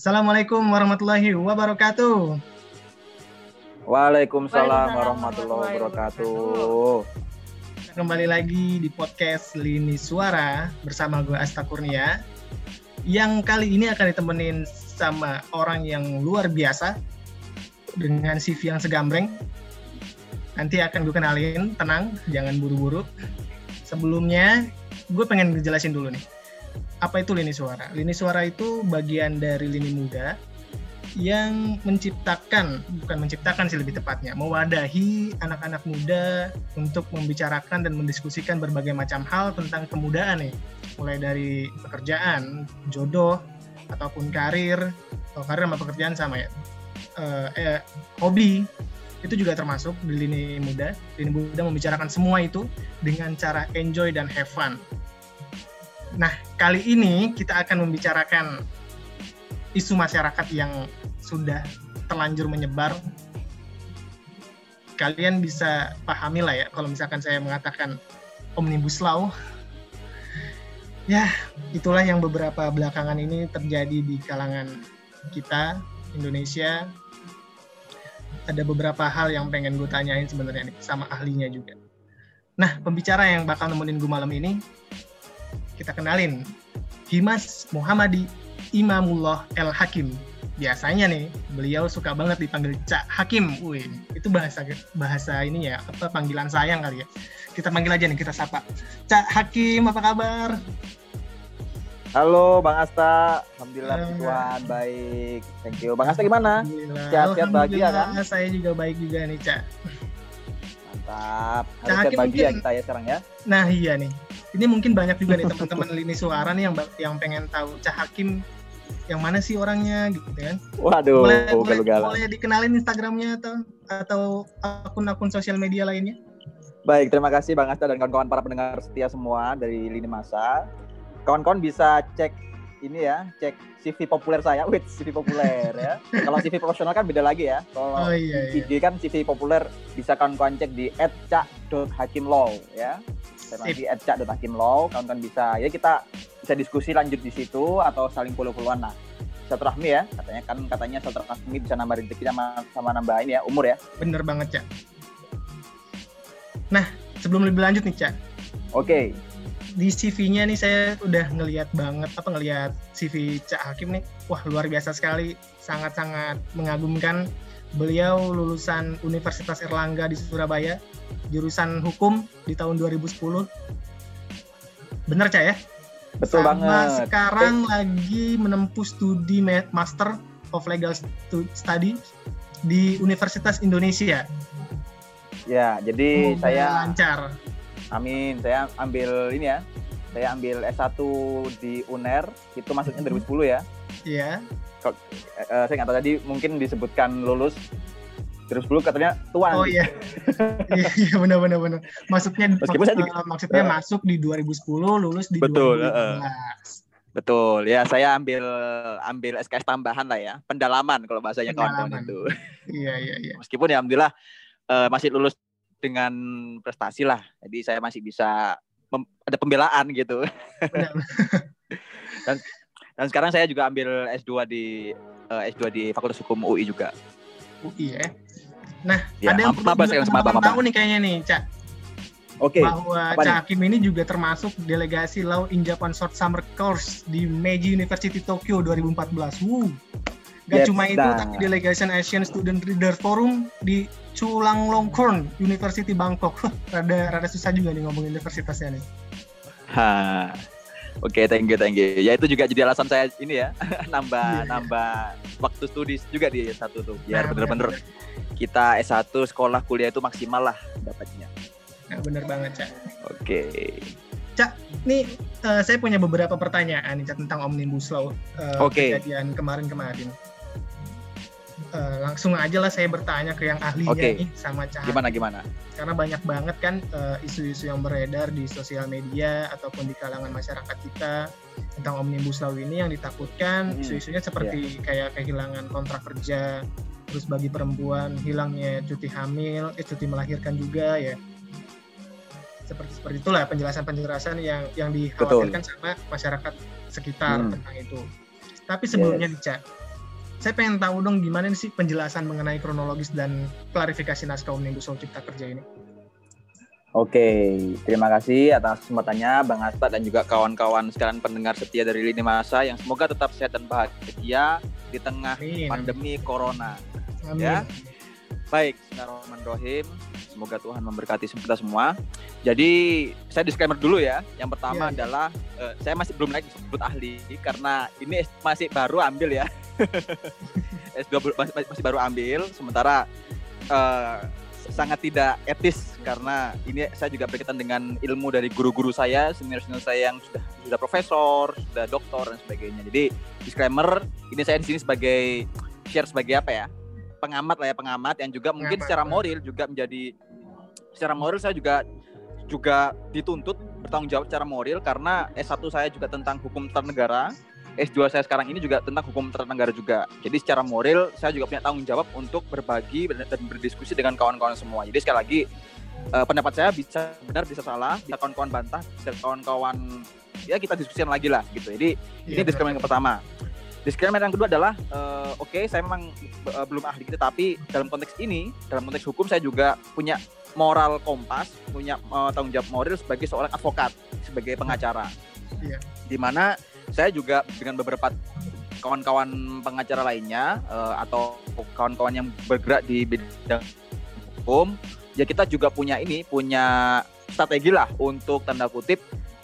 Assalamualaikum warahmatullahi wabarakatuh. Waalaikumsalam warahmatullahi wabarakatuh. Kembali lagi di podcast Lini Suara bersama gue Asta Kurnia. Yang kali ini akan ditemenin sama orang yang luar biasa dengan CV yang segambreng. Nanti akan gue kenalin, tenang, jangan buru-buru. Sebelumnya, gue pengen ngejelasin dulu nih apa itu lini suara? Lini suara itu bagian dari lini muda yang menciptakan, bukan menciptakan sih lebih tepatnya, mewadahi anak-anak muda untuk membicarakan dan mendiskusikan berbagai macam hal tentang kemudaan nih. Mulai dari pekerjaan, jodoh, ataupun karir, atau karir sama pekerjaan sama ya. Eh, eh, hobi, itu juga termasuk di lini muda. Lini muda membicarakan semua itu dengan cara enjoy dan have fun Nah, kali ini kita akan membicarakan isu masyarakat yang sudah terlanjur menyebar. Kalian bisa pahami lah ya kalau misalkan saya mengatakan omnibus law. Ya, itulah yang beberapa belakangan ini terjadi di kalangan kita Indonesia. Ada beberapa hal yang pengen gue tanyain sebenarnya nih sama ahlinya juga. Nah, pembicara yang bakal nemenin gue malam ini kita kenalin Himas Muhammadi Imamullah El Hakim. Biasanya nih, beliau suka banget dipanggil Cak Hakim. Wih, itu bahasa bahasa ini ya, apa panggilan sayang kali ya. Kita panggil aja nih, kita sapa. Cak Hakim, apa kabar? Halo Bang Asta, Alhamdulillah uh, Tuhan baik. Thank you. Bang Asta gimana? Sehat-sehat bahagia kan? Saya juga baik juga nih, Cak. Mantap. Harus bahagia mungkin... kita ya sekarang ya. Nah, iya nih ini mungkin banyak juga nih teman-teman lini suara nih yang yang pengen tahu Cah Hakim yang mana sih orangnya gitu kan. Waduh, boleh, boleh, boleh dikenalin Instagramnya atau atau akun-akun sosial media lainnya? Baik, terima kasih Bang Asta dan kawan-kawan para pendengar setia semua dari Lini Masa. Kawan-kawan bisa cek ini ya, cek CV populer saya, wait CV populer ya. Kalau CV profesional kan beda lagi ya. Kalau oh, iya, iya. kan CV populer bisa kawan-kawan cek di @cak.hakimlaw ya di dan Hakim Law. Kawan-kawan bisa ya kita bisa diskusi lanjut di situ atau saling puluh-puluhan lah rahmi ya katanya kan katanya rahmi bisa nambah rezeki sama sama nambah ini ya umur ya. Bener banget cak. Nah sebelum lebih lanjut nih cak. Oke. Okay. di CV-nya nih saya udah ngelihat banget apa ngelihat CV Cak Hakim nih. Wah luar biasa sekali. Sangat-sangat mengagumkan beliau lulusan Universitas Erlangga di Surabaya jurusan hukum di tahun 2010. Bener Cak ya? Betul Sama banget. sekarang eh. lagi menempuh studi Master of Legal Study di Universitas Indonesia. Ya, jadi Semoga saya lancar. Amin. Saya ambil ini ya. Saya ambil S1 di UNER, itu masuknya 2010 ya. Iya. Uh, saya nggak tahu tadi mungkin disebutkan lulus 2010 katanya tuan. Oh iya. iya, iya benar benar benar. Masuknya Meskipun saya juga, uh, maksudnya uh, masuk di 2010, lulus di betul, 2015. Uh, betul. Ya, saya ambil ambil SKS tambahan lah ya, pendalaman kalau bahasanya kawan-kawan itu. Iya, iya, iya. Meskipun ya alhamdulillah uh, masih lulus dengan prestasi lah. Jadi saya masih bisa ada pembelaan gitu. dan dan sekarang saya juga ambil S2 di uh, S2 di Fakultas Hukum UI juga. UI ya. Nah, ya, ada yang perlu teman tahu nih kayaknya nih, Cak. Oke. Okay. Bahwa Cak Hakim ini juga termasuk delegasi Law in Japan Short Summer Course di Meiji University Tokyo 2014. Wuh. Gak yes, cuma itu, nah. tapi Delegation Asian Student Reader Forum di Chulalongkorn University Bangkok. rada rada susah juga nih ngomong universitasnya nih. Ha. Oke, okay, thank you, thank you. Ya itu juga jadi alasan saya ini ya, nambah yeah. Nambah waktu studi juga di satu tuh, biar nah, bener-bener kita S1 sekolah kuliah itu maksimal lah dapatnya. Nah, bener banget, Cak. Oke. Cak, nih uh, saya punya beberapa pertanyaan nih, Cak, tentang Omnibus Law uh, okay. kejadian kemarin-kemarin. Uh, langsung aja lah saya bertanya ke yang ahlinya okay. nih sama Cak. Gimana gimana? Karena banyak banget kan isu-isu uh, yang beredar di sosial media ataupun di kalangan masyarakat kita tentang Omnibus Law ini yang ditakutkan hmm. isu-isunya seperti yeah. kayak kehilangan kontrak kerja, terus bagi perempuan hilangnya cuti hamil, eh cuti melahirkan juga ya. Seperti seperti itulah penjelasan-penjelasan yang yang dikhawatirkan Betul. sama masyarakat sekitar hmm. tentang itu. Tapi sebelumnya yes. Cak, saya pengen tahu dong gimana sih penjelasan mengenai kronologis dan klarifikasi naskah Omnibus Law Cipta Kerja ini. Oke, terima kasih atas kesempatannya Bang Asta dan juga kawan-kawan sekalian pendengar setia dari Lini Masa yang semoga tetap sehat dan bahagia di tengah Amin. pandemi corona. Amin. Ya. Baik, Bismillahirrahmanirrahim. Semoga Tuhan memberkati kita semua. Jadi saya disclaimer dulu ya. Yang pertama yeah. adalah uh, saya masih belum lagi disebut ahli karena ini masih baru ambil ya. S2 masih, masih baru ambil, sementara uh, sangat tidak etis karena ini saya juga berkaitan dengan ilmu dari guru-guru saya, senior-senior saya yang sudah sudah profesor, sudah doktor dan sebagainya. Jadi disclaimer, ini saya di sini sebagai share sebagai apa ya? pengamat lah ya, pengamat yang juga mungkin secara moral juga menjadi secara moral saya juga juga dituntut bertanggung jawab secara moral karena S1 saya juga tentang hukum ternegara S2 saya sekarang ini juga tentang hukum ternegara juga. Jadi secara moral saya juga punya tanggung jawab untuk berbagi dan berdiskusi dengan kawan-kawan semua. Jadi sekali lagi uh, pendapat saya bisa benar bisa salah, bisa kawan-kawan bantah, bisa kawan-kawan ya kita diskusikan lagi lah gitu. Jadi yeah, ini disclaimer yang pertama. Disclaimer yang kedua adalah uh, oke okay, saya memang uh, belum ahli gitu tapi dalam konteks ini, dalam konteks hukum saya juga punya moral kompas, punya uh, tanggung jawab moral sebagai seorang advokat, sebagai pengacara. Yeah. Di mana saya juga dengan beberapa kawan-kawan pengacara lainnya uh, atau kawan-kawan yang bergerak di bidang hukum ya kita juga punya ini punya strategi lah untuk tanda kutip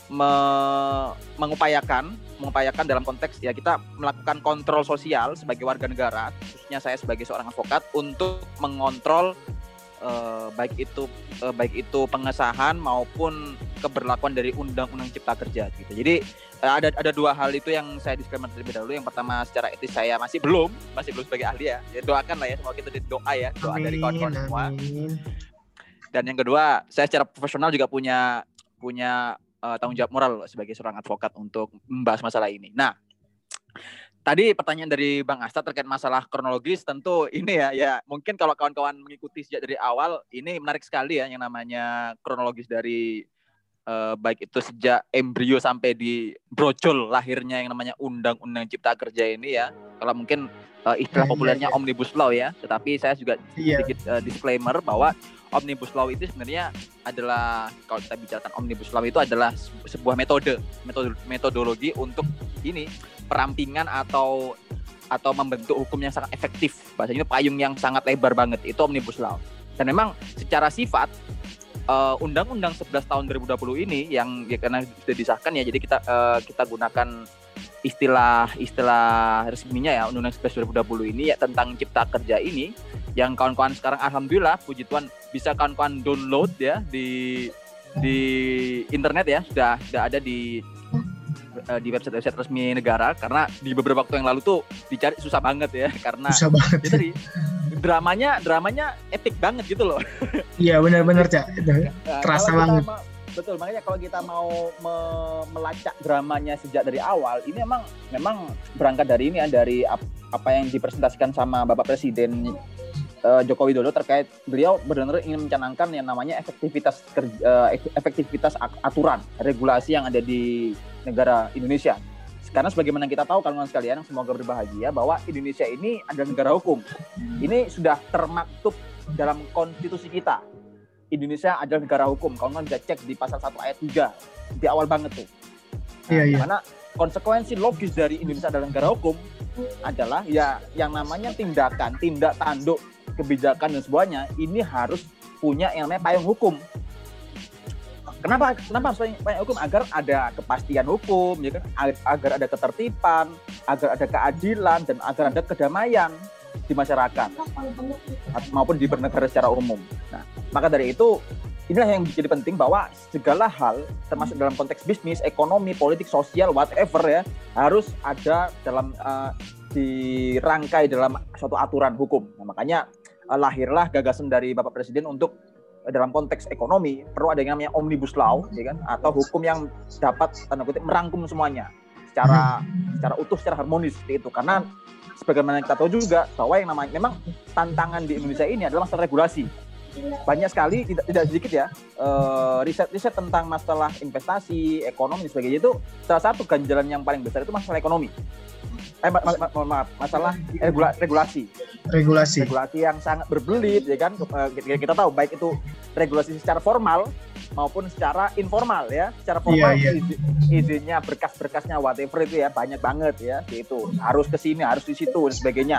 me mengupayakan mengupayakan dalam konteks ya kita melakukan kontrol sosial sebagai warga negara khususnya saya sebagai seorang advokat untuk mengontrol uh, baik itu uh, baik itu pengesahan maupun keberlakuan dari undang-undang cipta kerja gitu. Jadi uh, ada ada dua hal itu yang saya disclaimer terlebih dahulu. Yang pertama secara etis saya masih belum masih belum sebagai ahli ya. ya doakan lah ya semoga kita doa ya doa amin, dari kawan-kawan semua. Dan yang kedua saya secara profesional juga punya punya uh, tanggung jawab moral sebagai seorang advokat untuk membahas masalah ini. Nah tadi pertanyaan dari Bang Asta terkait masalah kronologis tentu ini ya ya mungkin kalau kawan-kawan mengikuti sejak dari awal ini menarik sekali ya yang namanya kronologis dari uh, baik itu sejak embrio sampai di brojol lahirnya yang namanya undang-undang cipta kerja ini ya kalau mungkin uh, istilah iya, populernya iya. omnibus law ya tetapi saya juga iya. sedikit uh, disclaimer bahwa omnibus law itu sebenarnya adalah kalau kita bicarakan omnibus law itu adalah sebuah metode metode metodologi untuk ini perampingan atau atau membentuk hukum yang sangat efektif. Bahasanya payung yang sangat lebar banget itu Omnibus Law. Dan memang secara sifat uh, Undang-Undang 11 tahun 2020 ini yang ya karena sudah disahkan ya jadi kita uh, kita gunakan istilah istilah resminya ya Undang-Undang 11 2020 ini ya tentang cipta kerja ini. Yang kawan-kawan sekarang alhamdulillah puji Tuhan bisa kawan-kawan download ya di di internet ya sudah sudah ada di uh, di website-website resmi negara karena di beberapa waktu yang lalu tuh dicari susah banget ya karena susah banget. Jadi dramanya dramanya epic banget gitu loh. Iya benar-benar cak, nah, terasa banget. Betul makanya kalau kita mau me melacak dramanya sejak dari awal ini memang memang berangkat dari ini ya dari ap apa yang dipresentasikan sama Bapak Presiden uh, Joko Widodo terkait beliau benar-benar ingin mencanangkan yang namanya efektivitas kerja, uh, efektivitas aturan regulasi yang ada di negara Indonesia. Karena sebagaimana kita tahu kawan-kawan sekalian, semoga berbahagia bahwa Indonesia ini adalah negara hukum. Ini sudah termaktub dalam konstitusi kita. Indonesia adalah negara hukum. Kawan-kawan bisa cek di pasal 1 ayat 3 di awal banget tuh. Nah, iya, iya. Mana konsekuensi logis dari Indonesia adalah negara hukum adalah ya yang namanya tindakan, tindak tanduk kebijakan dan semuanya ini harus punya yang namanya payung hukum Kenapa kenapa harus banyak hukum agar ada kepastian hukum ya kan agar ada ketertiban, agar ada keadilan dan agar ada kedamaian di masyarakat maupun di bernegara secara umum. Nah, maka dari itu inilah yang menjadi penting bahwa segala hal termasuk dalam konteks bisnis, ekonomi, politik, sosial, whatever ya harus ada dalam uh, dirangkai dalam suatu aturan hukum. Nah, makanya uh, lahirlah gagasan dari Bapak Presiden untuk dalam konteks ekonomi perlu ada yang namanya omnibus law ya kan? Atau hukum yang dapat tanda kutip merangkum semuanya secara secara utuh secara harmonis seperti itu. Karena sebagaimana kita tahu juga bahwa yang namanya memang tantangan di Indonesia ini adalah masalah regulasi. Banyak sekali tidak tidak sedikit ya uh, riset riset tentang masalah investasi ekonomi dan sebagainya itu salah satu ganjalan yang paling besar itu masalah ekonomi eh ma ma mohon maaf masalah regula regulasi. Regulasi. Regulasi yang sangat berbelit ya kan? Kita, kita tahu baik itu regulasi secara formal maupun secara informal ya. Secara formal Iya, iya. izinnya berkas-berkasnya whatever itu ya banyak banget ya. Itu harus ke sini harus di situ dan sebagainya.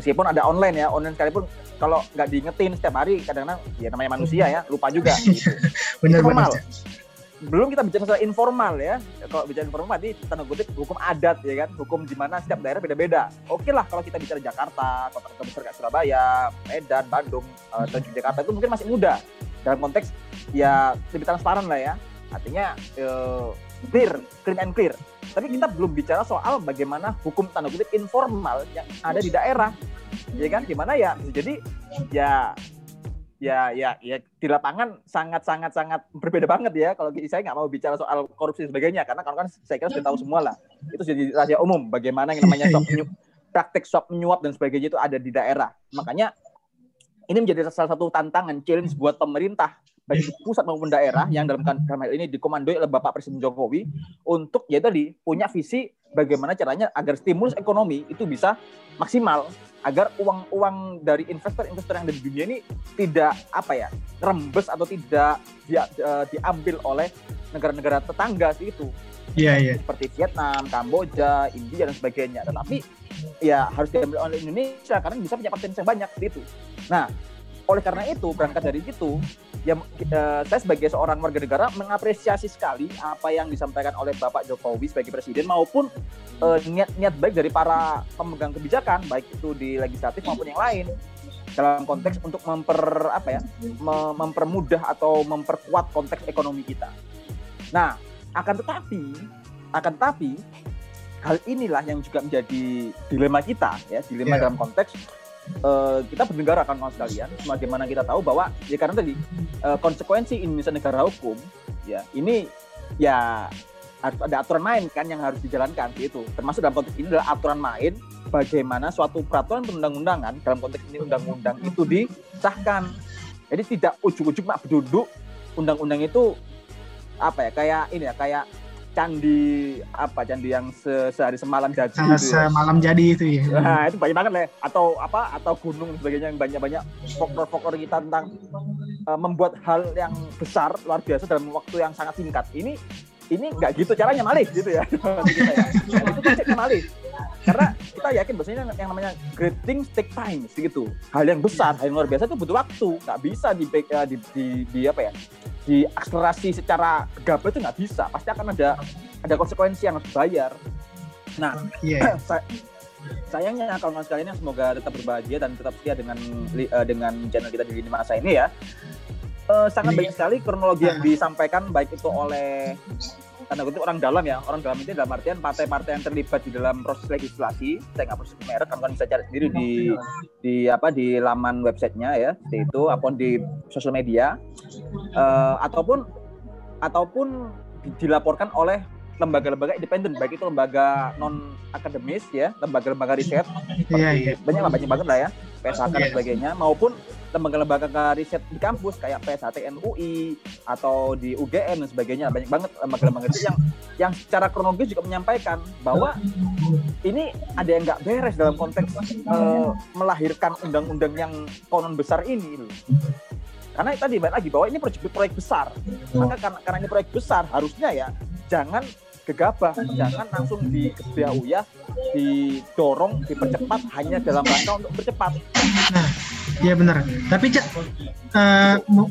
Meskipun ada online ya. Online sekalipun kalau nggak diingetin setiap hari kadang-kadang ya namanya manusia ya. Lupa juga gitu. benar formal. benar belum kita bicara soal informal ya. Kalau bicara informal di tanda kutip hukum adat ya kan? Hukum di mana setiap daerah beda-beda. Oke lah kalau kita bicara Jakarta kota-kota besar kayak Surabaya Medan Bandung dan Jakarta itu mungkin masih muda. Dalam konteks ya lebih transparan lah ya. Artinya eh, clear clean and clear. Tapi kita belum bicara soal bagaimana hukum tanda kutip informal yang ada di daerah. Ya kan? Gimana ya? Jadi ya ya ya ya. Di lapangan sangat sangat sangat berbeda banget ya. Kalau saya nggak mau bicara soal korupsi dan sebagainya karena kan kan saya kira sudah tahu semua lah. Itu jadi rahasia umum bagaimana yang namanya suap menyuap, praktek suap menyuap dan sebagainya itu ada di daerah. Makanya ini menjadi salah satu tantangan challenge buat pemerintah baik di pusat maupun daerah yang dalam, dalam hal ini dikomandoi oleh Bapak Presiden Jokowi untuk ya tadi punya visi bagaimana caranya agar stimulus ekonomi itu bisa maksimal agar uang-uang dari investor-investor yang ada di dunia ini tidak apa ya rembes atau tidak di, uh, diambil oleh negara-negara tetangga sih itu Iya, iya. seperti Vietnam, Kamboja, India dan sebagainya. Tetapi ya harus diambil oleh Indonesia karena bisa punya potensi yang banyak itu. Nah, oleh karena itu berangkat dari itu ya uh, saya sebagai seorang warga negara mengapresiasi sekali apa yang disampaikan oleh Bapak Jokowi sebagai presiden maupun niat-niat uh, baik dari para pemegang kebijakan baik itu di legislatif maupun yang lain dalam konteks untuk memper apa ya mempermudah atau memperkuat konteks ekonomi kita. Nah, akan tetapi akan tetapi hal inilah yang juga menjadi dilema kita ya dilema yeah. dalam konteks uh, kita bernegara kan kawan sekalian bagaimana kita tahu bahwa ya karena tadi uh, konsekuensi Indonesia negara hukum ya ini ya harus ada aturan main kan yang harus dijalankan gitu. Termasuk dalam konteks ini adalah aturan main bagaimana suatu peraturan perundang-undangan dalam konteks ini undang-undang itu disahkan. Jadi tidak ujuk-ujuk mak berduduk undang-undang itu apa ya kayak ini ya kayak candi apa candi yang se sehari semalam jadi Se gitu ya. semalam jadi itu ya Nah, itu banyak banget lah. Atau apa? Atau gunung dan sebagainya yang banyak-banyak faktor-faktor kita tentang uh, membuat hal yang besar luar biasa dalam waktu yang sangat singkat. Ini ini nggak gitu caranya malih gitu ya. kita ya. Nah, itu konsepnya malih. Karena kita yakin bahwasanya yang namanya great things take time gitu. Hal yang besar, hal yang luar biasa itu butuh waktu. Nggak bisa di, di, di, di apa ya? Diakselerasi secara gegabah itu nggak bisa. Pasti akan ada ada konsekuensi yang harus dibayar. Nah, Iya. sa- sayangnya kawan-kawan sekalian yang semoga tetap berbahagia dan tetap setia dengan eh, dengan channel kita di lini masa ini ya. Eh, sangat Ini- banyak sekali kronologi yang Nah. disampaikan baik itu oleh tanda kutip orang dalam ya. Orang dalam itu dalam artian partai-partai yang terlibat di dalam proses legislasi. Saya nggak perlu sebut merek kan bisa cari sendiri di di apa di laman websitenya ya. Itu ataupun di sosial media. Eh, ataupun ataupun di- dilaporkan oleh lembaga-lembaga independen baik itu lembaga non akademis ya lembaga-lembaga riset. Seperti Iya, iya. banyak lah banyak banget lah ya PSHK dan Iya. sebagainya. Maupun lembaga-lembaga riset di kampus kayak PSHTN UI atau di UGM dan sebagainya. Banyak banget lembaga-lembaga riset yang yang secara kronologis juga menyampaikan bahwa ini ada yang nggak beres dalam konteks eh, melahirkan undang-undang yang konon besar ini. Karena tadi balik lagi bahwa ini proyek proyek besar. Maka karena karena ini proyek besar harusnya ya jangan gegabah jangan langsung dikebiauyah didorong dipercepat hanya dalam rangka untuk bercepat Iya benar. Tapi cak mu-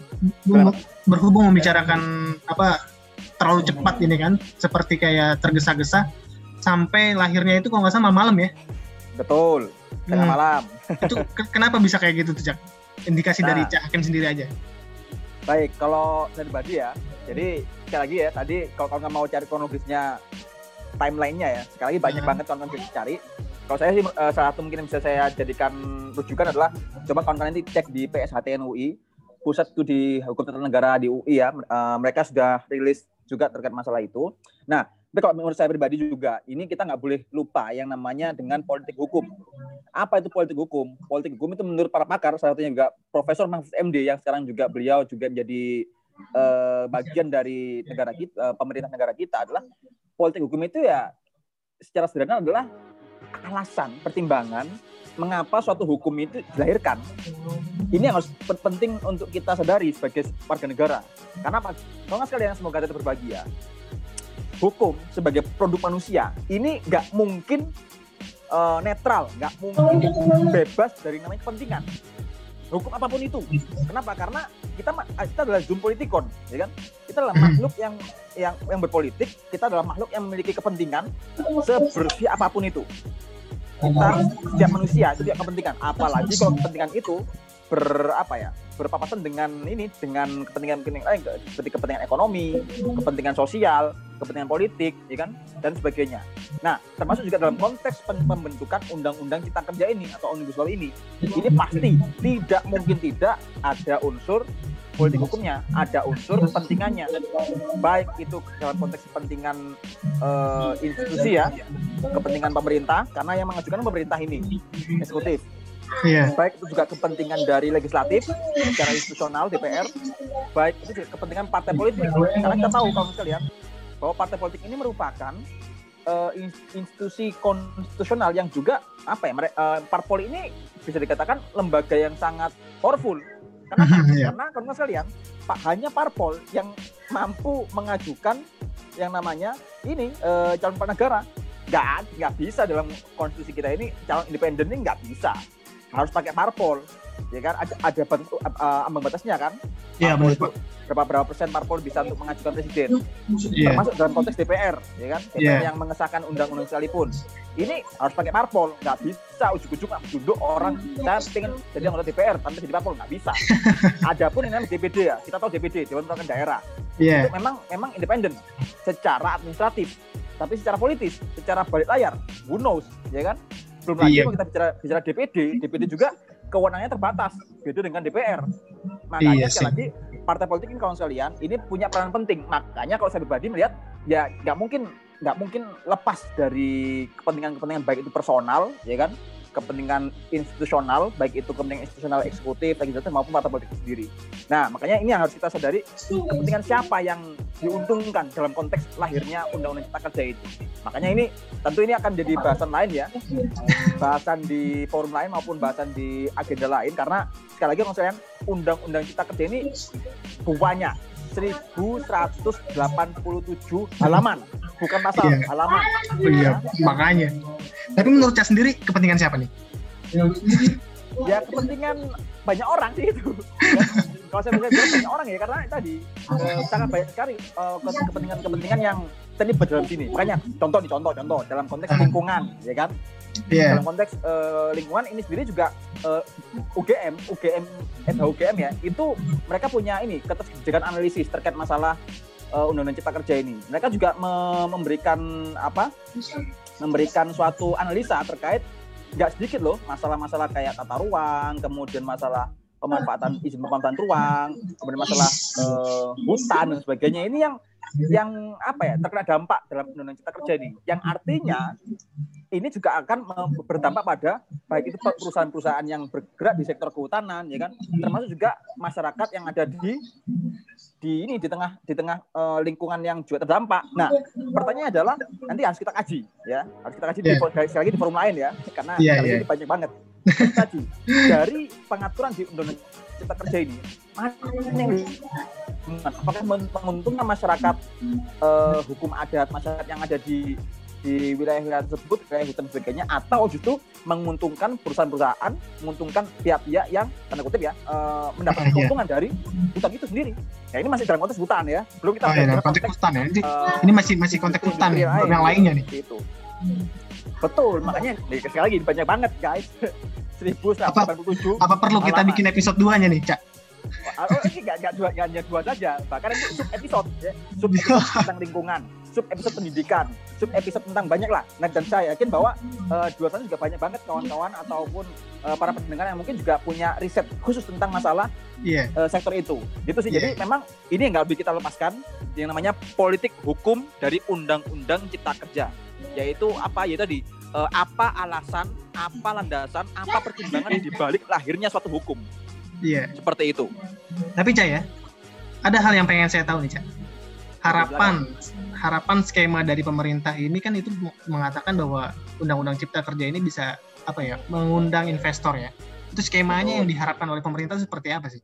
berhubung membicarakan apa terlalu cepat ini kan, seperti kayak tergesa-gesa sampai lahirnya itu kalau nggak salah malam ya. betul tengah Hmm. malam Itu ke- kenapa bisa kayak gitu tuh cak? Indikasi dari Nah. cak hakim sendiri aja. Baik, kalau saya pribadi ya, jadi sekali lagi ya, tadi kalau kalian mau cari kronologisnya timelinenya ya, sekali lagi banyak Hmm. banget kawan-kawan bisa cari. Kalau saya sih eh, salah satu mungkin yang bisa saya jadikan rujukan adalah coba kawan-kawan nanti cek di PSHTN UI, pusat studi hukum tata negara di UI ya, eh, mereka sudah rilis juga terkait masalah itu. Nah, tapi kalau menurut saya pribadi juga, ini kita nggak boleh lupa yang namanya dengan politik hukum. Apa itu politik hukum? Politik hukum itu menurut para pakar, salah satunya juga Profesor Mahfud MD yang sekarang juga beliau juga menjadi eh, bagian dari negara kita, eh, pemerintah negara kita adalah politik hukum itu ya secara sederhana adalah alasan, pertimbangan mengapa suatu hukum itu dilahirkan. Ini yang harus penting untuk kita sadari sebagai warga negara. Karena apa? Kalau sekalian semoga tetap berbahagia. Hukum sebagai produk manusia ini nggak mungkin uh, netral, nggak mungkin bebas dari namanya kepentingan. Hukum apa pun itu. Kenapa? Karena kita kita adalah zoom politikon, ya kan? Kita adalah makhluk yang yang yang berpolitik, kita adalah makhluk yang memiliki kepentingan sebersih apa pun itu kita setiap manusia setiap kepentingan apalagi kalau kepentingan itu ber apa ya berpapasan dengan ini dengan kepentingan kepentingan lain seperti kepentingan ekonomi kepentingan sosial kepentingan politik ya kan dan sebagainya. Nah termasuk juga dalam konteks pembentukan undang-undang cipta kerja ini atau omnibus law ini ini pasti tidak mungkin tidak ada unsur politik hukumnya ada unsur kepentingannya. Baik itu dalam konteks kepentingan uh, institusi ya kepentingan pemerintah karena yang mengajukan pemerintah ini eksekutif yeah. baik itu juga kepentingan dari legislatif secara institusional DPR baik itu juga kepentingan partai politik karena kita tahu kalau sekalian bahwa partai politik ini merupakan uh, institusi konstitusional yang juga apa ya uh, parpol ini bisa dikatakan lembaga yang sangat powerful Kenapa? yeah. Karena kalau sekalian, Pak hanya parpol yang mampu mengajukan yang namanya ini uh, calon kepala negara. Nggak, nggak bisa dalam konstitusi kita ini calon independen ini nggak bisa. Harus pakai parpol, ya kan? Ada, ada bentuk uh, ambang batasnya kan? Iya benar berapa berapa persen parpol bisa untuk mengajukan presiden yeah. termasuk dalam konteks DPR ya kan DPR yeah. yang mengesahkan undang-undang sekalipun ini harus pakai parpol nggak bisa ujuk-ujuk nggak duduk orang saya pengen jadi anggota DPR tanpa jadi parpol nggak bisa adapun ini namanya DPD ya kita tahu DPD Dewan Perwakilan Daerah yeah. itu memang memang independen secara administratif tapi secara politis secara balik layar who knows ya kan belum lagi kalau kita bicara bicara DPD DPD juga kewenangannya terbatas beda dengan DPR makanya iya sekali lagi partai politik ini kawan sekalian ini punya peran penting. Makanya kalau saya pribadi melihat ya nggak mungkin nggak mungkin lepas dari kepentingan-kepentingan baik itu personal ya kan kepentingan institusional, baik itu kepentingan institusional eksekutif, legislatif maupun partai politik sendiri. Nah, makanya ini yang harus kita sadari kepentingan siapa yang diuntungkan dalam konteks lahirnya Undang-Undang Cipta Kerja itu. Makanya ini tentu ini akan jadi bahasan lain ya, bahasan di forum lain maupun bahasan di agenda lain karena sekali lagi maksudnya Undang-Undang Cipta Kerja ini banyak 1187 halaman bukan pasal iya. halaman. Oh, iya makanya. Tapi menurut saya sendiri kepentingan siapa nih? Ya kepentingan banyak orang sih itu. Kalau saya bisa bilang banyak orang ya karena tadi uh, sangat banyak sekali uh, kepentingan-kepentingan yang terlibat dalam sini. Makanya contoh nih contoh contoh dalam konteks lingkungan ya kan? Yeah. dalam konteks uh, lingkungan ini sendiri juga uh, UGM UGM UGM ya itu mereka punya ini kebijakan analisis terkait masalah uh, undang-undang cipta kerja ini. Mereka juga me memberikan apa? Memberikan suatu analisa terkait nggak sedikit loh masalah-masalah kayak tata ruang kemudian masalah pemanfaatan izin pemanfaatan ruang kemudian masalah uh, hutan dan sebagainya. Ini yang yang apa ya terkena dampak dalam undang-undang cipta kerja ini. Yang artinya ini juga akan berdampak pada baik itu perusahaan-perusahaan yang bergerak di sektor kehutanan ya kan termasuk juga masyarakat yang ada di di ini di tengah di tengah uh, lingkungan yang juga terdampak. Nah, pertanyaannya adalah nanti harus kita kaji ya, harus kita kaji yeah. di, sekali lagi di forum lain ya, karena yeah, yeah. ini banyak banget. Tadi dari pengaturan di undang-undang cipta kerja ini, mana yang apakah menguntungkan masyarakat uh, hukum adat masyarakat yang ada di di wilayah-wilayah tersebut, wilayah hutan sebagainya, atau justru menguntungkan perusahaan-perusahaan, menguntungkan pihak-pihak yang tanda kutip ya uh, mendapat iya. keuntungan dari hutan itu sendiri. Ya ini masih dalam konteks hutan ya, belum kita. Oh, ya, dalam konteks hutan ya. Uh, ini masih masih konteks hutan ya, yang lainnya nih. Itu. Betul, makanya nih, sekali lagi banyak banget guys. 1187. Apa, apa perlu kita bikin episode 2-nya nih, Cak? Oh, ini nggak dua hanya dua saja, bahkan itu sub episode ya, sub episode tentang lingkungan, sub episode pendidikan, sub episode tentang banyak lah. Nah dan saya yakin bahwa uh, dua sana juga banyak banget kawan-kawan ataupun uh, para pendengar yang mungkin juga punya riset khusus tentang masalah yeah. Iya. uh, sektor itu. Gitu sih. Yeah. Jadi memang ini yang nggak bisa kita lepaskan yang namanya politik hukum dari undang-undang cipta kerja, yaitu apa? Yaitu tadi uh, apa alasan, apa landasan, apa pertimbangan di balik lahirnya suatu hukum. Iya. Seperti itu. Tapi Cak ya, ada hal yang pengen saya tahu nih Cak. Harapan harapan skema dari pemerintah ini kan itu mengatakan bahwa undang-undang cipta kerja ini bisa apa ya mengundang investor ya. Itu skemanya yang diharapkan oleh pemerintah seperti apa sih?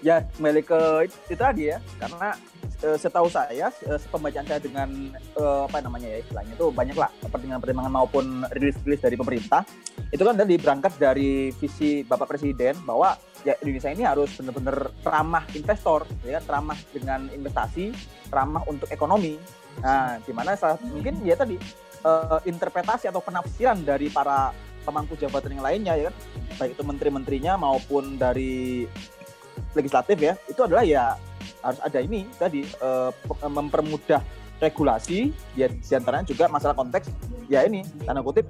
Ya kembali ke itu tadi ya. Karena setahu saya e, pembacaan saya dengan e, apa namanya ya istilahnya itu banyak lah pertimbangan-pertimbangan maupun rilis-rilis dari pemerintah. Itu kan tadi berangkat dari visi bapak presiden bahwa ya Indonesia ini harus benar-benar ramah investor ya ramah dengan investasi ramah untuk ekonomi. Nah di mana salah mungkin ya tadi interpretasi atau penafsiran dari para pemangku jabatan yang lainnya ya kan? Baik itu menteri-menterinya maupun dari legislatif ya itu adalah ya harus ada ini tadi uh, mempermudah regulasi ya di antaranya juga masalah konteks ya ini tanda kutip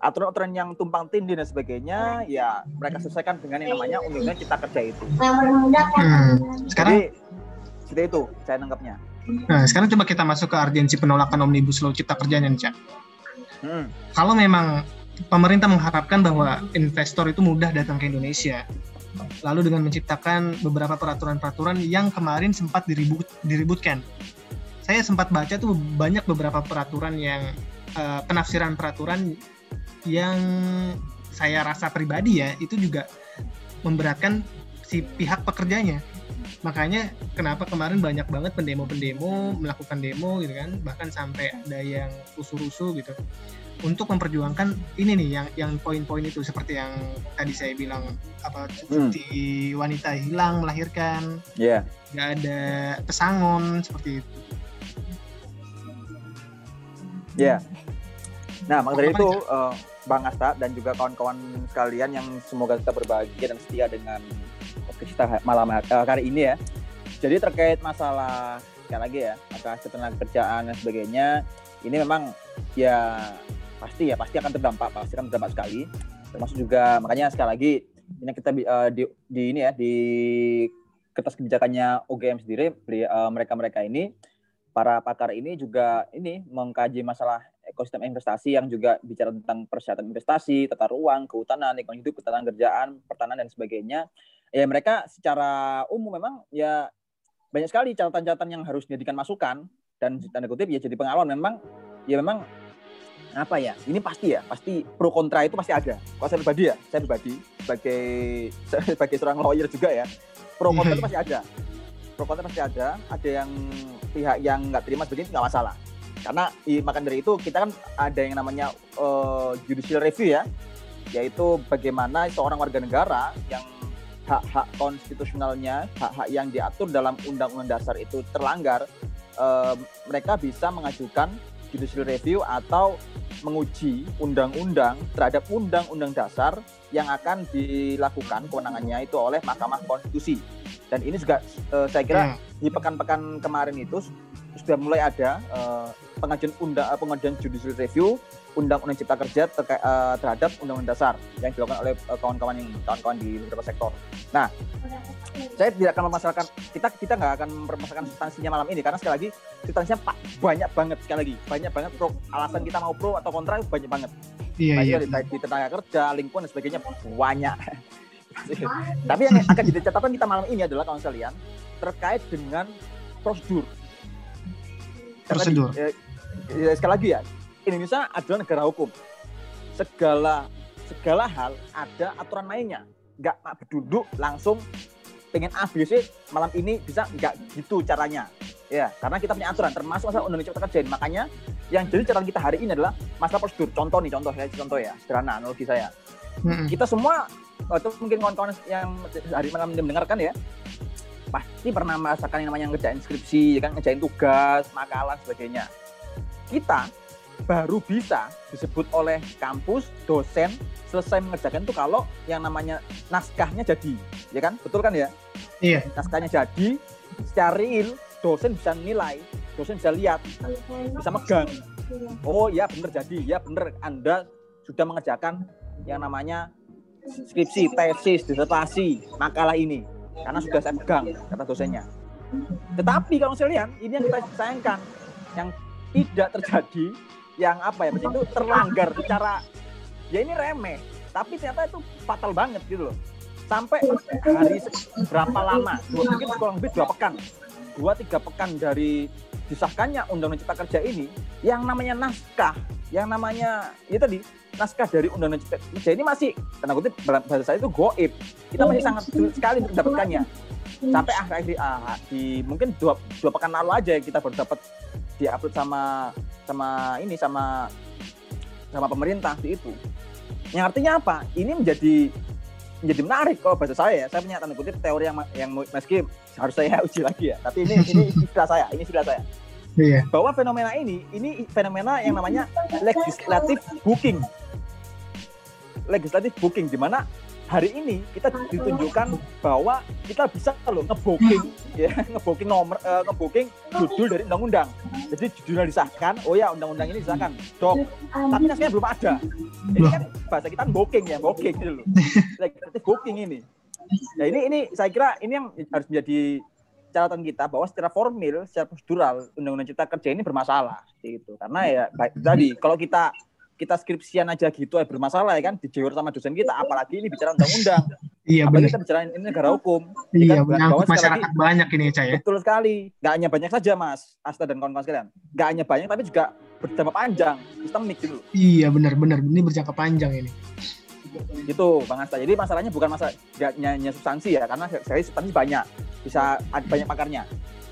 aturan-aturan yang tumpang tindih dan sebagainya ya mereka selesaikan dengan yang namanya undang-undang cipta kerja itu. Hmm. Sekarang Jadi, seperti itu saya nangkapnya. Nah, sekarang coba kita masuk ke urgensi penolakan omnibus law cipta kerjanya nih, Cak. Hmm. Kalau memang pemerintah mengharapkan bahwa investor itu mudah datang ke Indonesia, lalu dengan menciptakan beberapa peraturan-peraturan yang kemarin sempat diribut diributkan. Saya sempat baca tuh banyak beberapa peraturan yang uh, penafsiran peraturan yang saya rasa pribadi ya itu juga memberatkan si pihak pekerjanya. Makanya kenapa kemarin banyak banget pendemo-pendemo melakukan demo gitu kan, bahkan sampai ada yang rusuh-rusuh gitu untuk memperjuangkan ini nih yang yang poin-poin itu seperti yang tadi saya bilang apa cuti hmm. wanita hilang melahirkan yeah. nggak ada pesangon seperti itu ya yeah. nah maka dari itu uh, bang Asta dan juga kawan-kawan sekalian yang semoga kita berbahagia dan setia dengan kita malam uh, kali ini ya jadi terkait masalah sekali lagi ya maka ketenaga kerjaan dan sebagainya ini memang ya pasti ya pasti akan terdampak pasti akan terdampak sekali termasuk juga makanya sekali lagi ini kita uh, di, di ini ya di kertas kebijakannya OGM sendiri uh, mereka-mereka ini para pakar ini juga ini mengkaji masalah ekosistem investasi yang juga bicara tentang persyaratan investasi, tata ruang, kehutanan, lingkungan hidup, ketahanan kerjaan, pertanahan dan sebagainya. Ya mereka secara umum memang ya banyak sekali catatan-catatan yang harus dijadikan masukan dan tanda kutip ya jadi pengalaman memang ya memang apa ya? Ini pasti ya pasti pro kontra itu pasti ada. Kalau saya pribadi ya saya pribadi sebagai sebagai seorang lawyer juga ya pro kontra itu pasti ada. Pro kontra pasti ada ada yang pihak yang nggak terima begini nggak masalah. Karena makan dari itu kita kan ada yang namanya uh, judicial review ya yaitu bagaimana seorang warga negara yang hak-hak konstitusionalnya hak-hak yang diatur dalam undang-undang dasar itu terlanggar uh, mereka bisa mengajukan judicial review atau menguji undang-undang terhadap undang-undang dasar yang akan dilakukan kewenangannya itu oleh Mahkamah Konstitusi. Dan ini juga uh, saya kira hmm. Di pekan-pekan kemarin itu sudah mulai ada uh, pengajuan undang uh, pengajuan judicial review undang-undang cipta kerja terkait uh, terhadap undang-undang dasar yang dilakukan oleh kawan-kawan yang kawan-kawan di beberapa sektor. Nah, saya tidak akan memasalkan kita kita nggak akan mempermasalahkan substansinya malam ini karena sekali lagi substansinya pak banyak banget sekali lagi banyak banget pro alasan kita mau pro atau kontra banyak banget iya, iya. Di, di tenaga kerja lingkungan dan sebagainya banyak tapi yang akan jadi catatan kita malam ini adalah kawan sekalian terkait dengan prosedur. Prosedur. eh, eh, sekali lagi ya Indonesia adalah negara hukum. Segala segala hal ada aturan mainnya. Nggak berduduk langsung pengen A B C malam ini bisa nggak gitu caranya. Ya karena kita punya aturan termasuk masalah undang-undang cipta kerja makanya yang jadi catatan kita hari ini adalah masalah prosedur. Contoh nih contoh ya contoh ya sederhana analogi saya. Hmm. kita semua atau mungkin kawan-kawan yang hari malam mendengarkan ya pasti pernah merasakan yang namanya ngerjain skripsi ya kan ngerjain tugas makalah sebagainya kita baru bisa disebut oleh kampus dosen selesai mengerjakan itu kalau yang namanya naskahnya jadi, ya kan? Betul kan ya? Iya. Naskahnya jadi, secara real dosen bisa nilai, dosen bisa lihat, bisa megang. Oh ya benar jadi, ya benar Anda sudah mengerjakan yang namanya skripsi, tesis, disertasi, makalah ini. Karena sudah saya pegang, kata dosennya. Tetapi kalau saya lihat, ini yang kita sayangkan, yang tidak terjadi, yang apa ya, itu terlanggar secara ya ini remeh. Tapi ternyata itu fatal banget gitu loh. Sampai hari berapa lama? Dua mungkin kurang lebih dua pekan. Dua tiga pekan dari disahkannya Undang-Undang Cipta Kerja ini, yang namanya naskah, yang namanya ya tadi naskah dari Undang-Undang Cipta Kerja ini masih tanda kutip bahasa saya itu goib. Kita masih sangat sulit sekali untuk mendapatkannya. Sampai akhir di, ah, mungkin dua, dua pekan lalu aja kita baru dapat diupload sama sama ini sama sama pemerintah di itu. Yang artinya apa? Ini menjadi menjadi menarik kalau bahasa saya ya. Saya punya tanda kutip teori yang yang meski harus saya uji lagi ya. Tapi ini ini istilah saya, ini istilah saya. Iya. Bahwa fenomena ini ini fenomena yang namanya legislative booking. Legislative booking di mana hari ini kita ditunjukkan bahwa kita bisa loh ngebooking ya ngebooking nomor uh, ngebooking judul dari undang-undang. Jadi judulnya disahkan oh ya undang-undang ini disahkan. Dok tapi naskahnya belum ada. Ini kan bahasa kita kan booking ya booking gitu loh. Legislatif booking ini. Nah ini ini saya kira ini yang harus menjadi catatan kita bahwa secara formil secara prosedural undang-undang cipta kerja ini bermasalah gitu karena ya baik tadi kalau kita kita skripsian aja gitu ya bermasalah ya kan? Dijawab sama dosen kita apalagi ini bicara undang-undang iya apalagi kita bicara ini negara hukum iya kan, bahwa masyarakat lagi, banyak ini ya ya. Betul sekali. Nggak hanya banyak saja mas Asta dan kawan-kawan sekalian. Nggak hanya banyak tapi juga berjangka panjang sistemik gitu iya benar-benar ini berjangka panjang ini gitu bang Asta. Jadi masalahnya bukan masalah hanya substansi ya karena saya substansi banyak. Bisa ada banyak pakarnya.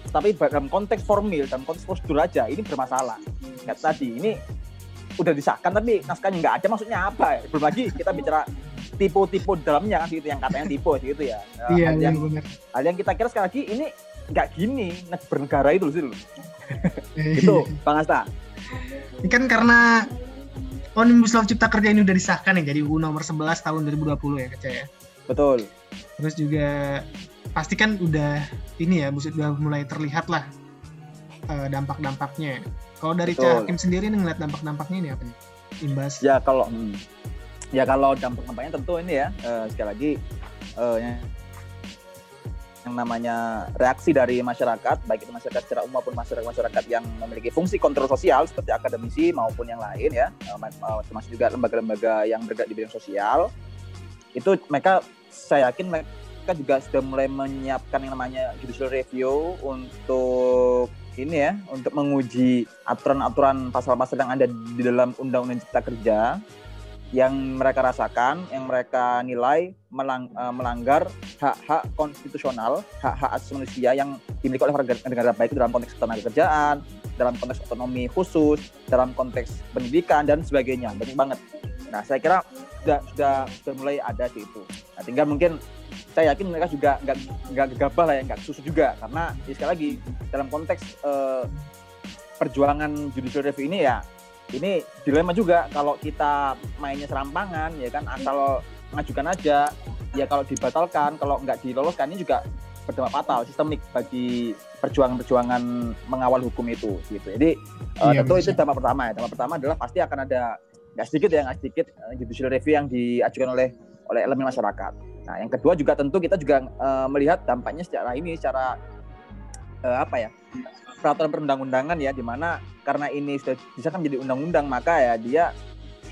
Tapi dalam konteks formil dalam konteks prosedur aja ini bermasalah. Kayak tadi ini udah disahkan tapi naskahnya nggak ada. Maksudnya apa ya? belum lagi kita bicara tipe-tipe dalamnya kan gitu. Yang katanya tipe gitu ya. Iya, hal yang benar. hal yang kita kira sekali lagi ini nggak gini bernegara itu sih itu bang Asta. Ini kan karena Omnibus Law Cipta Kerja ini udah disahkan ya jadi UU nomor 11 tahun 2020 ya Kaca ya. Betul. Terus juga pasti kan udah ini ya udah mulai terlihat lah uh, dampak-dampaknya. Kalau dari Hakim sendiri nih ngeliat dampak-dampaknya ini apa nih? Imbas? Ya kalau hmm, ya kalau dampak-dampaknya tentu ini ya uh, sekali lagi uh, yang, yang namanya reaksi dari masyarakat baik itu masyarakat secara umum maupun masyarakat-masyarakat yang memiliki fungsi kontrol sosial seperti akademisi maupun yang lain ya uh, termasuk juga lembaga-lembaga yang bergerak di bidang sosial. Itu mereka saya yakin mereka juga sudah mulai menyiapkan yang namanya judicial review untuk ini ya untuk menguji aturan-aturan pasal-pasal yang ada di dalam Undang-Undang Cipta Kerja yang mereka rasakan, yang mereka nilai melang, uh, melanggar hak-hak konstitusional, hak-hak asasi manusia yang dimiliki oleh warga negara baik dalam konteks ketenaga kerjaan, dalam konteks otonomi khusus, dalam konteks pendidikan dan sebagainya. Banyak banget. Nah, saya kira sudah sudah, sudah mulai ada di itu. Nah, tinggal mungkin saya yakin mereka juga nggak nggak gegabah lah ya nggak susu juga karena ya sekali lagi dalam konteks uh, perjuangan judicial review ini ya ini dilema juga kalau kita mainnya serampangan ya kan asal mengajukan aja. Ya kalau dibatalkan kalau nggak diloloskan ini juga berdampak fatal sistemik bagi perjuangan-perjuangan mengawal hukum itu gitu. Jadi uh, tentu bisa. itu dampak pertama ya. Dampak pertama adalah pasti akan ada nggak sedikit ya nggak sedikit uh, judicial review yang diajukan oleh oleh elemen masyarakat. Nah, yang kedua juga tentu kita juga uh, melihat dampaknya secara ini secara uh, apa ya? peraturan perundang-undangan ya di mana karena ini sudah bisa kan menjadi undang-undang maka ya dia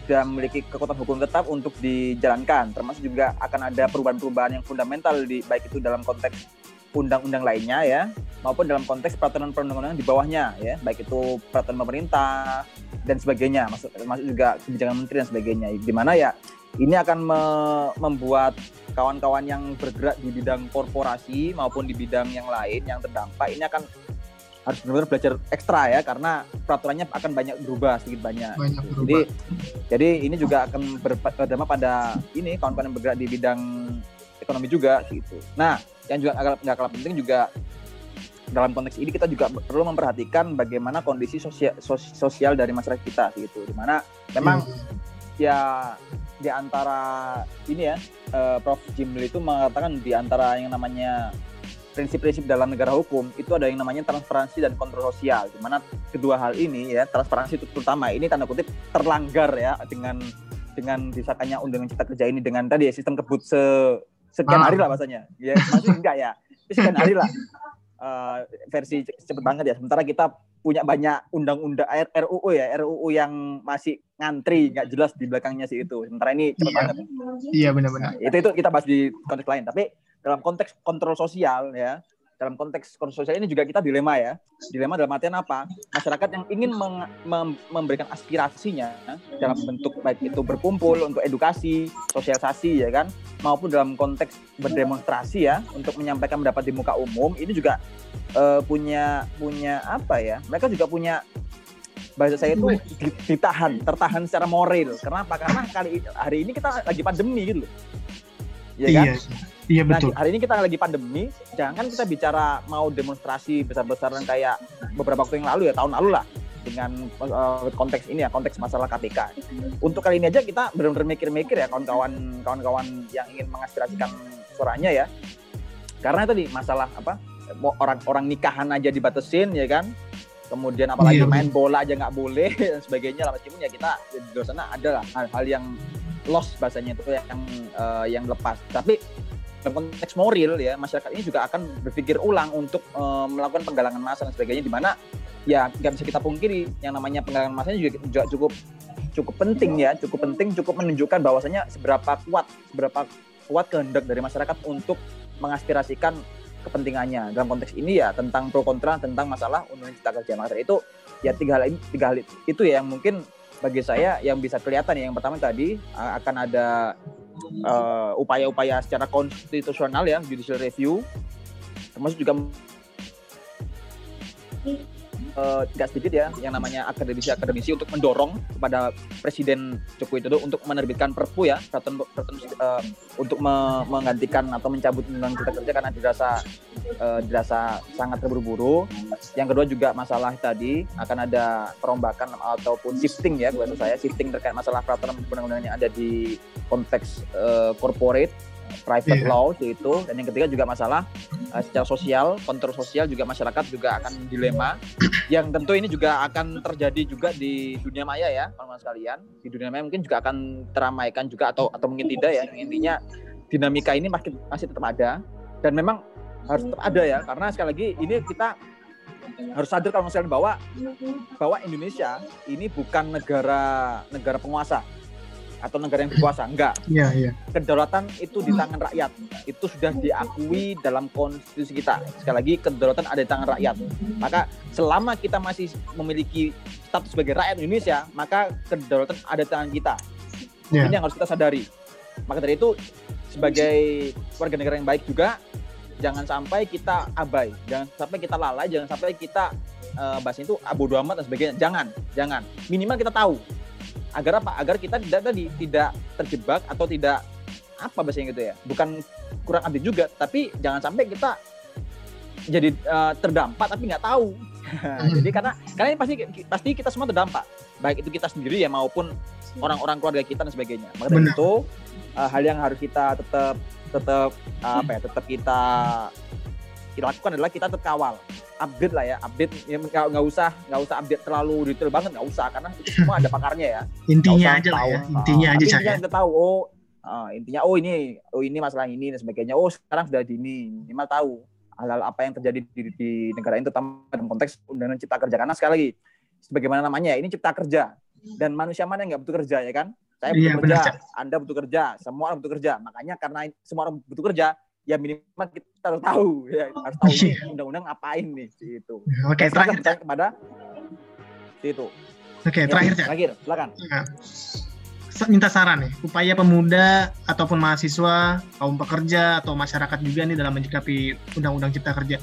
sudah memiliki kekuatan hukum tetap untuk dijalankan termasuk juga akan ada perubahan-perubahan yang fundamental di baik itu dalam konteks undang-undang lainnya ya maupun dalam konteks peraturan perundang-undangan di bawahnya ya baik itu peraturan pemerintah dan sebagainya masuk masuk juga kebijakan menteri dan sebagainya di mana ya ini akan me membuat kawan-kawan yang bergerak di bidang korporasi maupun di bidang yang lain yang terdampak ini akan harus benar-benar belajar ekstra ya karena peraturannya akan banyak berubah sedikit banyak. banyak berubah. Jadi jadi ini juga akan berdampak pada ini kawan-kawan yang bergerak di bidang ekonomi juga gitu. Nah, yang juga agak nggak kalah penting juga dalam konteks ini kita juga perlu memperhatikan bagaimana kondisi sosial, sosial dari masyarakat kita gitu. Di mana memang hmm. ya di antara ini ya uh, Prof. Jimli itu mengatakan di antara yang namanya prinsip-prinsip dalam negara hukum itu ada yang namanya transparansi dan kontrol sosial di mana kedua hal ini ya transparansi itu terutama ini tanda kutip terlanggar ya dengan dengan disahkannya undang-undang cipta kerja ini dengan tadi ya sistem kebut se sekian hari lah bahasanya ya masih enggak ya sekian hari lah. Uh, versi cepet banget ya sementara kita punya banyak undang-undang RUU ya RUU yang masih ngantri nggak jelas di belakangnya sih itu sementara ini cepat iya. banget iya benar-benar nah, itu itu kita bahas di konteks lain tapi dalam konteks kontrol sosial ya dalam konteks sosial ini juga kita dilema ya. Dilema dalam artian apa? Masyarakat yang ingin meng, mem, memberikan aspirasinya dalam bentuk baik itu berkumpul untuk edukasi, sosialisasi ya kan, maupun dalam konteks berdemonstrasi ya untuk menyampaikan pendapat di muka umum ini juga uh, punya punya apa ya? Mereka juga punya bahasa saya itu ditahan, tertahan secara moral. Kenapa? Karena kali hari ini kita lagi pandemi gitu loh. Ya kan? Iya. Iya betul. Nah, hari ini kita lagi pandemi, jangan kita bicara mau demonstrasi besar-besaran kayak beberapa waktu yang lalu ya, tahun lalu lah dengan uh, konteks ini ya, konteks masalah KPK. Untuk kali ini aja kita benar-benar mikir-mikir ya kawan-kawan kawan-kawan yang ingin mengaspirasikan suaranya ya. Karena tadi masalah apa? Orang-orang nikahan aja dibatesin ya kan. Kemudian apalagi iya, main bola aja nggak boleh dan sebagainya lah meskipun ya kita di luar sana ada lah hal-hal yang lost bahasanya itu yang uh, yang lepas. Tapi dalam konteks moral ya masyarakat ini juga akan berpikir ulang untuk uh, melakukan penggalangan massa dan sebagainya di mana ya nggak bisa kita pungkiri yang namanya penggalangan massa juga, juga cukup cukup penting ya cukup penting cukup menunjukkan bahwasanya seberapa kuat seberapa kuat kehendak dari masyarakat untuk mengaspirasikan kepentingannya. Dalam konteks ini ya tentang pro kontra tentang masalah undang cipta kerja masa itu ya tiga hal ini tiga hal itu ya yang mungkin bagi saya yang bisa kelihatan ya. Yang pertama tadi akan ada Eh, upaya-upaya uh, secara konstitusional ya judicial review. Termasuk juga uh, tidak sedikit ya yang namanya akademisi-akademisi untuk mendorong kepada Presiden Joko Widodo untuk menerbitkan Perpu ya peraturan, peraturan uh, untuk me menggantikan atau mencabut undang Cipta Kerja karena dirasa uh, dirasa sangat terburu-buru. Yang kedua juga masalah tadi akan ada perombakan ataupun shifting ya bahasa saya shifting terkait masalah peraturan undang-undang yang ada di konteks uh, corporate private yeah. law itu dan yang ketiga juga masalah uh, secara sosial kontrol sosial juga masyarakat juga akan dilema. Yang tentu ini juga akan terjadi juga di dunia maya ya teman-teman sekalian. Di dunia maya mungkin juga akan teramaikan juga atau atau mungkin tidak ya. Intinya dinamika ini masih masih tetap ada. Dan memang harus tetap ada ya karena sekali lagi ini kita harus sadar kalau misalnya bahwa bahwa Indonesia ini bukan negara negara penguasa atau negara yang berkuasa. Enggak. Iya iya. Kedaulatan itu di tangan rakyat. Itu sudah diakui dalam konstitusi kita. Sekali lagi kedaulatan ada di tangan rakyat. Maka selama kita masih memiliki status sebagai rakyat Indonesia maka kedaulatan ada di tangan kita. Yeah. ini yang harus kita sadari. Maka dari itu sebagai warga negara yang baik juga jangan sampai kita abai. Jangan sampai kita lalai. Jangan sampai kita uh, bahasa itu bodo amat dan sebagainya. Jangan. Jangan. Minimal kita tahu agar apa? Agar kita tidak tadi tidak terjebak atau tidak apa bahasanya gitu ya? Bukan kurang update juga tapi jangan sampai kita jadi uh, terdampak tapi nggak tahu. Jadi karena karena ini pasti pasti kita semua terdampak. Baik itu kita sendiri ya maupun orang-orang keluarga kita dan sebagainya. Maka dari itu uh, hal yang harus kita tetap tetap uh, apa ya tetap kita kita lakukan adalah kita tetap kawal update lah ya update. Ya nggak usah nggak usah update terlalu detail banget nggak usah karena itu semua ada pakarnya ya. Intinya aja lah ya intinya aja intinya kita tahu oh uh, intinya oh ini oh ini masalah ini dan sebagainya. Oh sekarang sudah dini minimal tahu hal-hal apa yang terjadi di, di negara ini terutama dalam konteks undang-undang cipta kerja. Karena sekali lagi sebagaimana namanya ini cipta kerja. Dan manusia mana yang nggak butuh kerja ya kan? Saya butuh iya, kerja benar, Anda butuh kerja semua orang butuh kerja. Makanya karena semua orang butuh kerja ya minimal kita harus tahu ya harus tahu undang-undang ngapain nih itu. Oke, okay, terakhir kepada itu. Oke, okay, terakhir ya, Terakhir, silakan. Nah, minta saran nih, upaya pemuda ataupun mahasiswa, kaum pekerja atau masyarakat juga nih dalam menyikapi undang-undang cipta kerja.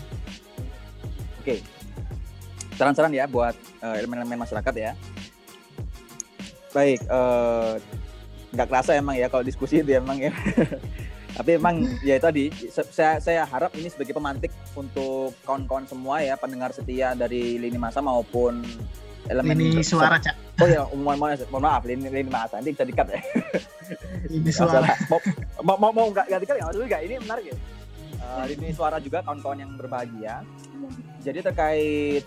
Oke. Okay. Saran-saran ya buat uh, elemen-elemen masyarakat ya. Baik, uh, nggak kerasa emang ya kalau diskusi itu emang ya. tapi emang ya tadi saya saya harap ini sebagai pemantik untuk kawan-kawan semua ya pendengar setia dari lini masa maupun elemen ini suara cak. Oh ya mohon mohon, mohon maaf lini lini masa nanti bisa dikat ya. Ini suara. Mau mau mau nggak nggak dikat ya? Maksudnya ini menarik ya? Uh, lini suara juga kawan-kawan yang berbahagia. Jadi terkait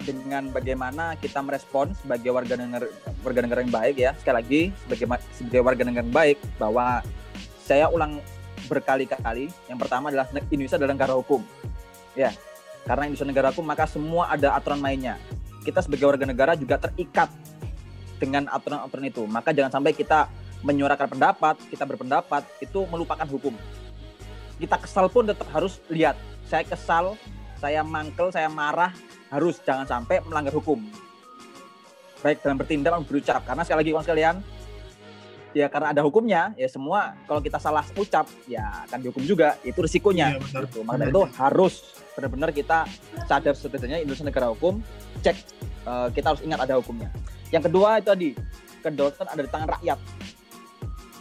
dengan bagaimana kita merespon sebagai warga negara warga negara yang baik ya sekali lagi sebagai sebagai warga negara yang baik bahwa saya ulang berkali-kali. Yang pertama adalah Indonesia adalah negara hukum. Ya, karena Indonesia negara hukum maka semua ada aturan mainnya. Kita sebagai warga negara juga terikat dengan aturan-aturan itu. Maka jangan sampai kita menyuarakan pendapat, kita berpendapat itu melupakan hukum. kita kesal pun tetap harus lihat saya kesal saya mangkel saya marah harus jangan sampai melanggar hukum baik dalam bertindak maupun berucap karena sekali lagi kawan sekalian ya karena ada hukumnya ya semua kalau kita salah ucap ya akan dihukum juga itu risikonya Iya, benar. gitu. maka dari itu harus benar-benar kita sadar setidaknya Indonesia negara hukum cek eh, kita harus ingat ada hukumnya yang kedua itu tadi kedaulatan ada di tangan rakyat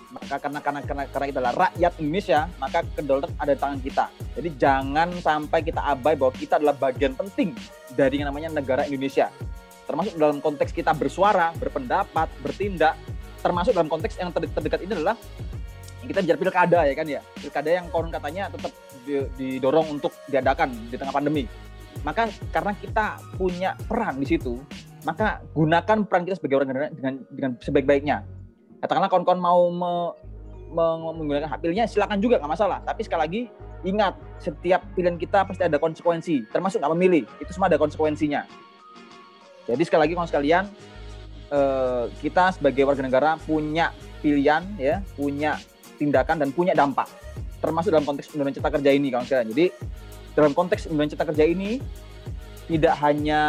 maka karena karena karena, karena kita adalah rakyat Indonesia maka kedaulatan ada di tangan kita jadi jangan sampai kita abai bahwa kita adalah bagian penting dari yang namanya negara Indonesia termasuk dalam konteks kita bersuara berpendapat bertindak termasuk dalam konteks yang terdekat, ini adalah kita bicara pilkada ya kan ya. Pilkada yang konon katanya tetap di- didorong untuk diadakan di tengah pandemi. Maka karena kita punya peran di situ maka gunakan peran kita sebagai orang negara dengan dengan sebaik-baiknya. Katakanlah kawan-kawan mau me- menggunakan hak pilihnya silakan juga nggak masalah. Tapi sekali lagi ingat setiap pilihan kita pasti ada konsekuensi termasuk nggak memilih. Itu semua ada konsekuensinya. Jadi sekali lagi kawan sekalian eh, kita sebagai warga negara punya pilihan ya punya tindakan dan punya dampak termasuk dalam konteks Undang-Undang Cipta Kerja ini kawan sekalian. Jadi dalam konteks Undang-Undang Cipta Kerja ini tidak hanya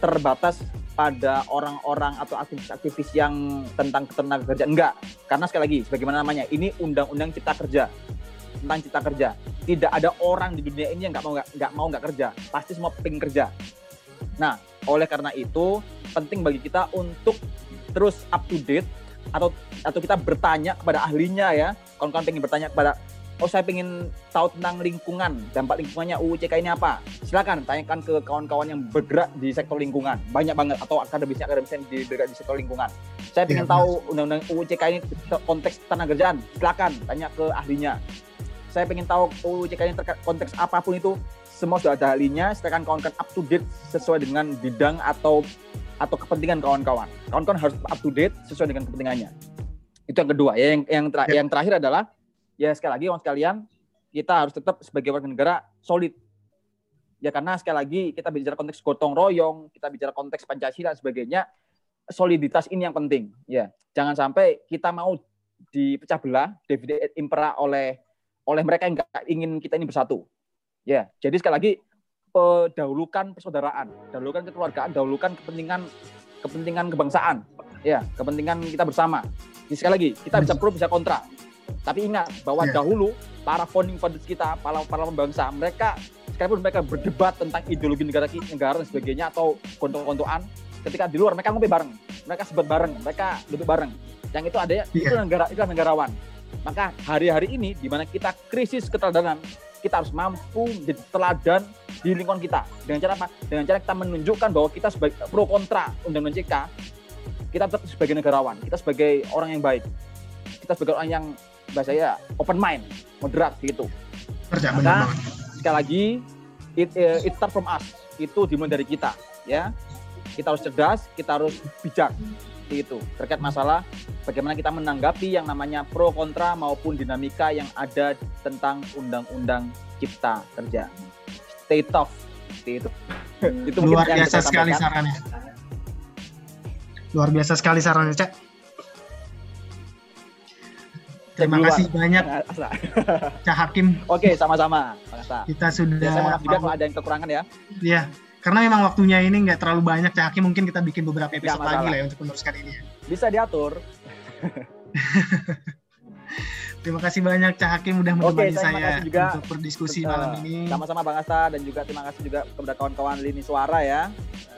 terbatas pada orang-orang atau aktivis-aktivis yang tentang ketenaga kerjaan. Enggak. Karena sekali lagi sebagaimana namanya ini undang-undang cipta kerja. Tentang cipta kerja. Tidak ada orang di dunia ini yang nggak mau nggak mau nggak kerja. Pasti semua pengen kerja. Nah oleh karena itu penting bagi kita untuk terus up to date atau atau kita bertanya kepada ahlinya ya. Kawan-kawan pengen bertanya kepada oh saya pengen tahu tentang lingkungan. Dampak lingkungannya UUCK ini apa? Silakan tanyakan ke kawan-kawan yang bergerak di sektor lingkungan. Banyak banget atau akademisnya yang di bergerak di sektor lingkungan. Saya pengen Iya, tahu undang-undang UUCK ini konteks tenaga kerjaan. Silakan tanya ke ahlinya. Saya pengen tahu UUCK ini terkait konteks apa pun itu semua sudah ada ahlinya silakan kawan-kawan up to date sesuai dengan bidang atau atau kepentingan kawan-kawan. Kawan-kawan harus up to date sesuai dengan kepentingannya. Itu yang kedua. Ya yang yang, tera- Ya. yang terakhir adalah ya sekali lagi kawan sekalian kita harus tetap sebagai warga negara solid. Ya karena sekali lagi kita bicara konteks gotong royong kita bicara konteks pancasila dan sebagainya soliditas ini yang penting. Ya jangan sampai kita mau dipecah belah divide impera oleh oleh mereka yang nggak ingin kita ini bersatu ya jadi sekali lagi eh, dahulukan persaudaraan. Dahulukan kekeluargaan dahulukan kepentingan kepentingan kebangsaan. Ya kepentingan kita bersama. Jadi sekali lagi kita bisa pro bisa kontra. Tapi ingat bahwa Ya. dahulu para founding fathers kita para para pembangsa mereka sekalipun mereka berdebat tentang ideologi negara negara dan sebagainya atau kontok-kontokan ketika di luar mereka ngopi bareng. Mereka sebat bareng mereka duduk bareng. Yang itu ada itu Iya. negara itu negarawan. Maka hari-hari ini di mana kita krisis keteladanan kita harus mampu menjadi teladan di lingkungan kita. Dengan cara apa? Dengan cara kita menunjukkan bahwa kita sebagai pro kontra undang-undang CK kita tetap sebagai negarawan kita sebagai orang yang baik kita sebagai orang yang bahasa ya open mind moderat gitu Kerja Maka- sekali lagi it, eh, it start from us. Itu dimulai dari kita ya. Kita harus cerdas kita harus bijak itu terkait masalah bagaimana kita menanggapi yang namanya pro kontra maupun dinamika yang ada tentang undang-undang cipta kerja stay tough seperti itu itu mungkin Luar biasa sekali sampaikan. sarannya. Luar biasa sekali sarannya, Cak. Terima luar. kasih banyak. Cak Hakim. oke sama-sama. Kita sudah maaf juga kalau ada yang kekurangan ya ya karena memang waktunya ini nggak terlalu banyak Cak Hakim mungkin kita bikin beberapa episode lagi lah ya untuk meneruskan ini. ya. bisa diatur Terima kasih banyak Cak Hakim udah Oke, menemani saya saya juga. untuk berdiskusi Eh, malam ini. Sama-sama Bang Asta dan juga terima kasih juga kepada kawan-kawan Lini Suara ya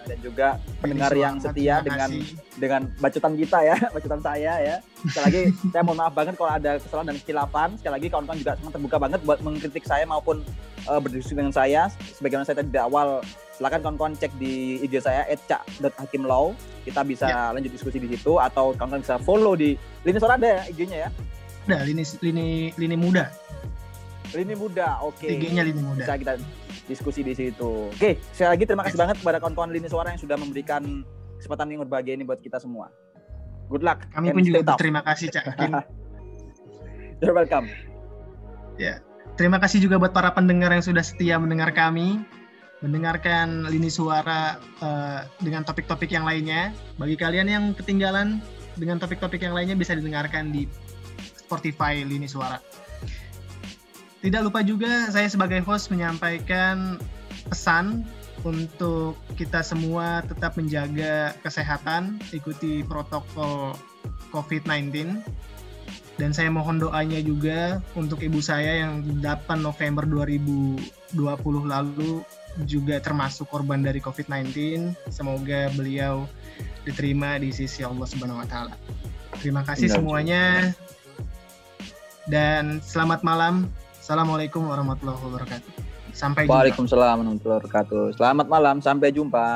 dan juga pendengar Ini yang suara, setia dengan dengan bacotan kita ya, bacotan saya ya. Sekali lagi saya mohon maaf banget kalau ada kesalahan dan kesilapan. Sekali lagi kawan-kawan juga sangat terbuka banget buat mengkritik saya maupun eh, berdiskusi dengan saya. Sebagaimana saya tadi di awal, silakan kawan-kawan cek di IG saya @cak.hakimlaw. Kita bisa Ya. lanjut diskusi di situ atau kawan-kawan bisa follow di Lini Suara ada ya IG-nya ya. Udah, lini lini lini muda, Lini Muda, oke. IG-nya lini muda. bisa kita diskusi di situ. Oke, sekali lagi terima kasih banget kepada kawan-kawan lini suara yang sudah memberikan kesempatan yang berbahagia ini buat kita semua. Good luck. Kami pun juga berterima kasih Cak Hakim. You're welcome. Terima kasih juga buat para pendengar yang sudah setia mendengar kami, mendengarkan lini suara eh, dengan topik-topik yang lainnya. Bagi kalian yang ketinggalan dengan topik-topik yang lainnya bisa didengarkan di Spotify lini suara. tidak lupa juga saya sebagai host menyampaikan pesan untuk kita semua tetap menjaga kesehatan, ikuti protokol COVID-19. Dan saya mohon doanya juga untuk ibu saya yang 8 November 2020 lalu juga termasuk korban dari COVID-19. Semoga beliau diterima di sisi Allah Subhanahu wa taala. Terima kasih semuanya. Dan selamat malam. Assalamualaikum warahmatullahi wabarakatuh. Sampai jumpa. Waalaikumsalam warahmatullahi wabarakatuh. Selamat malam, sampai jumpa.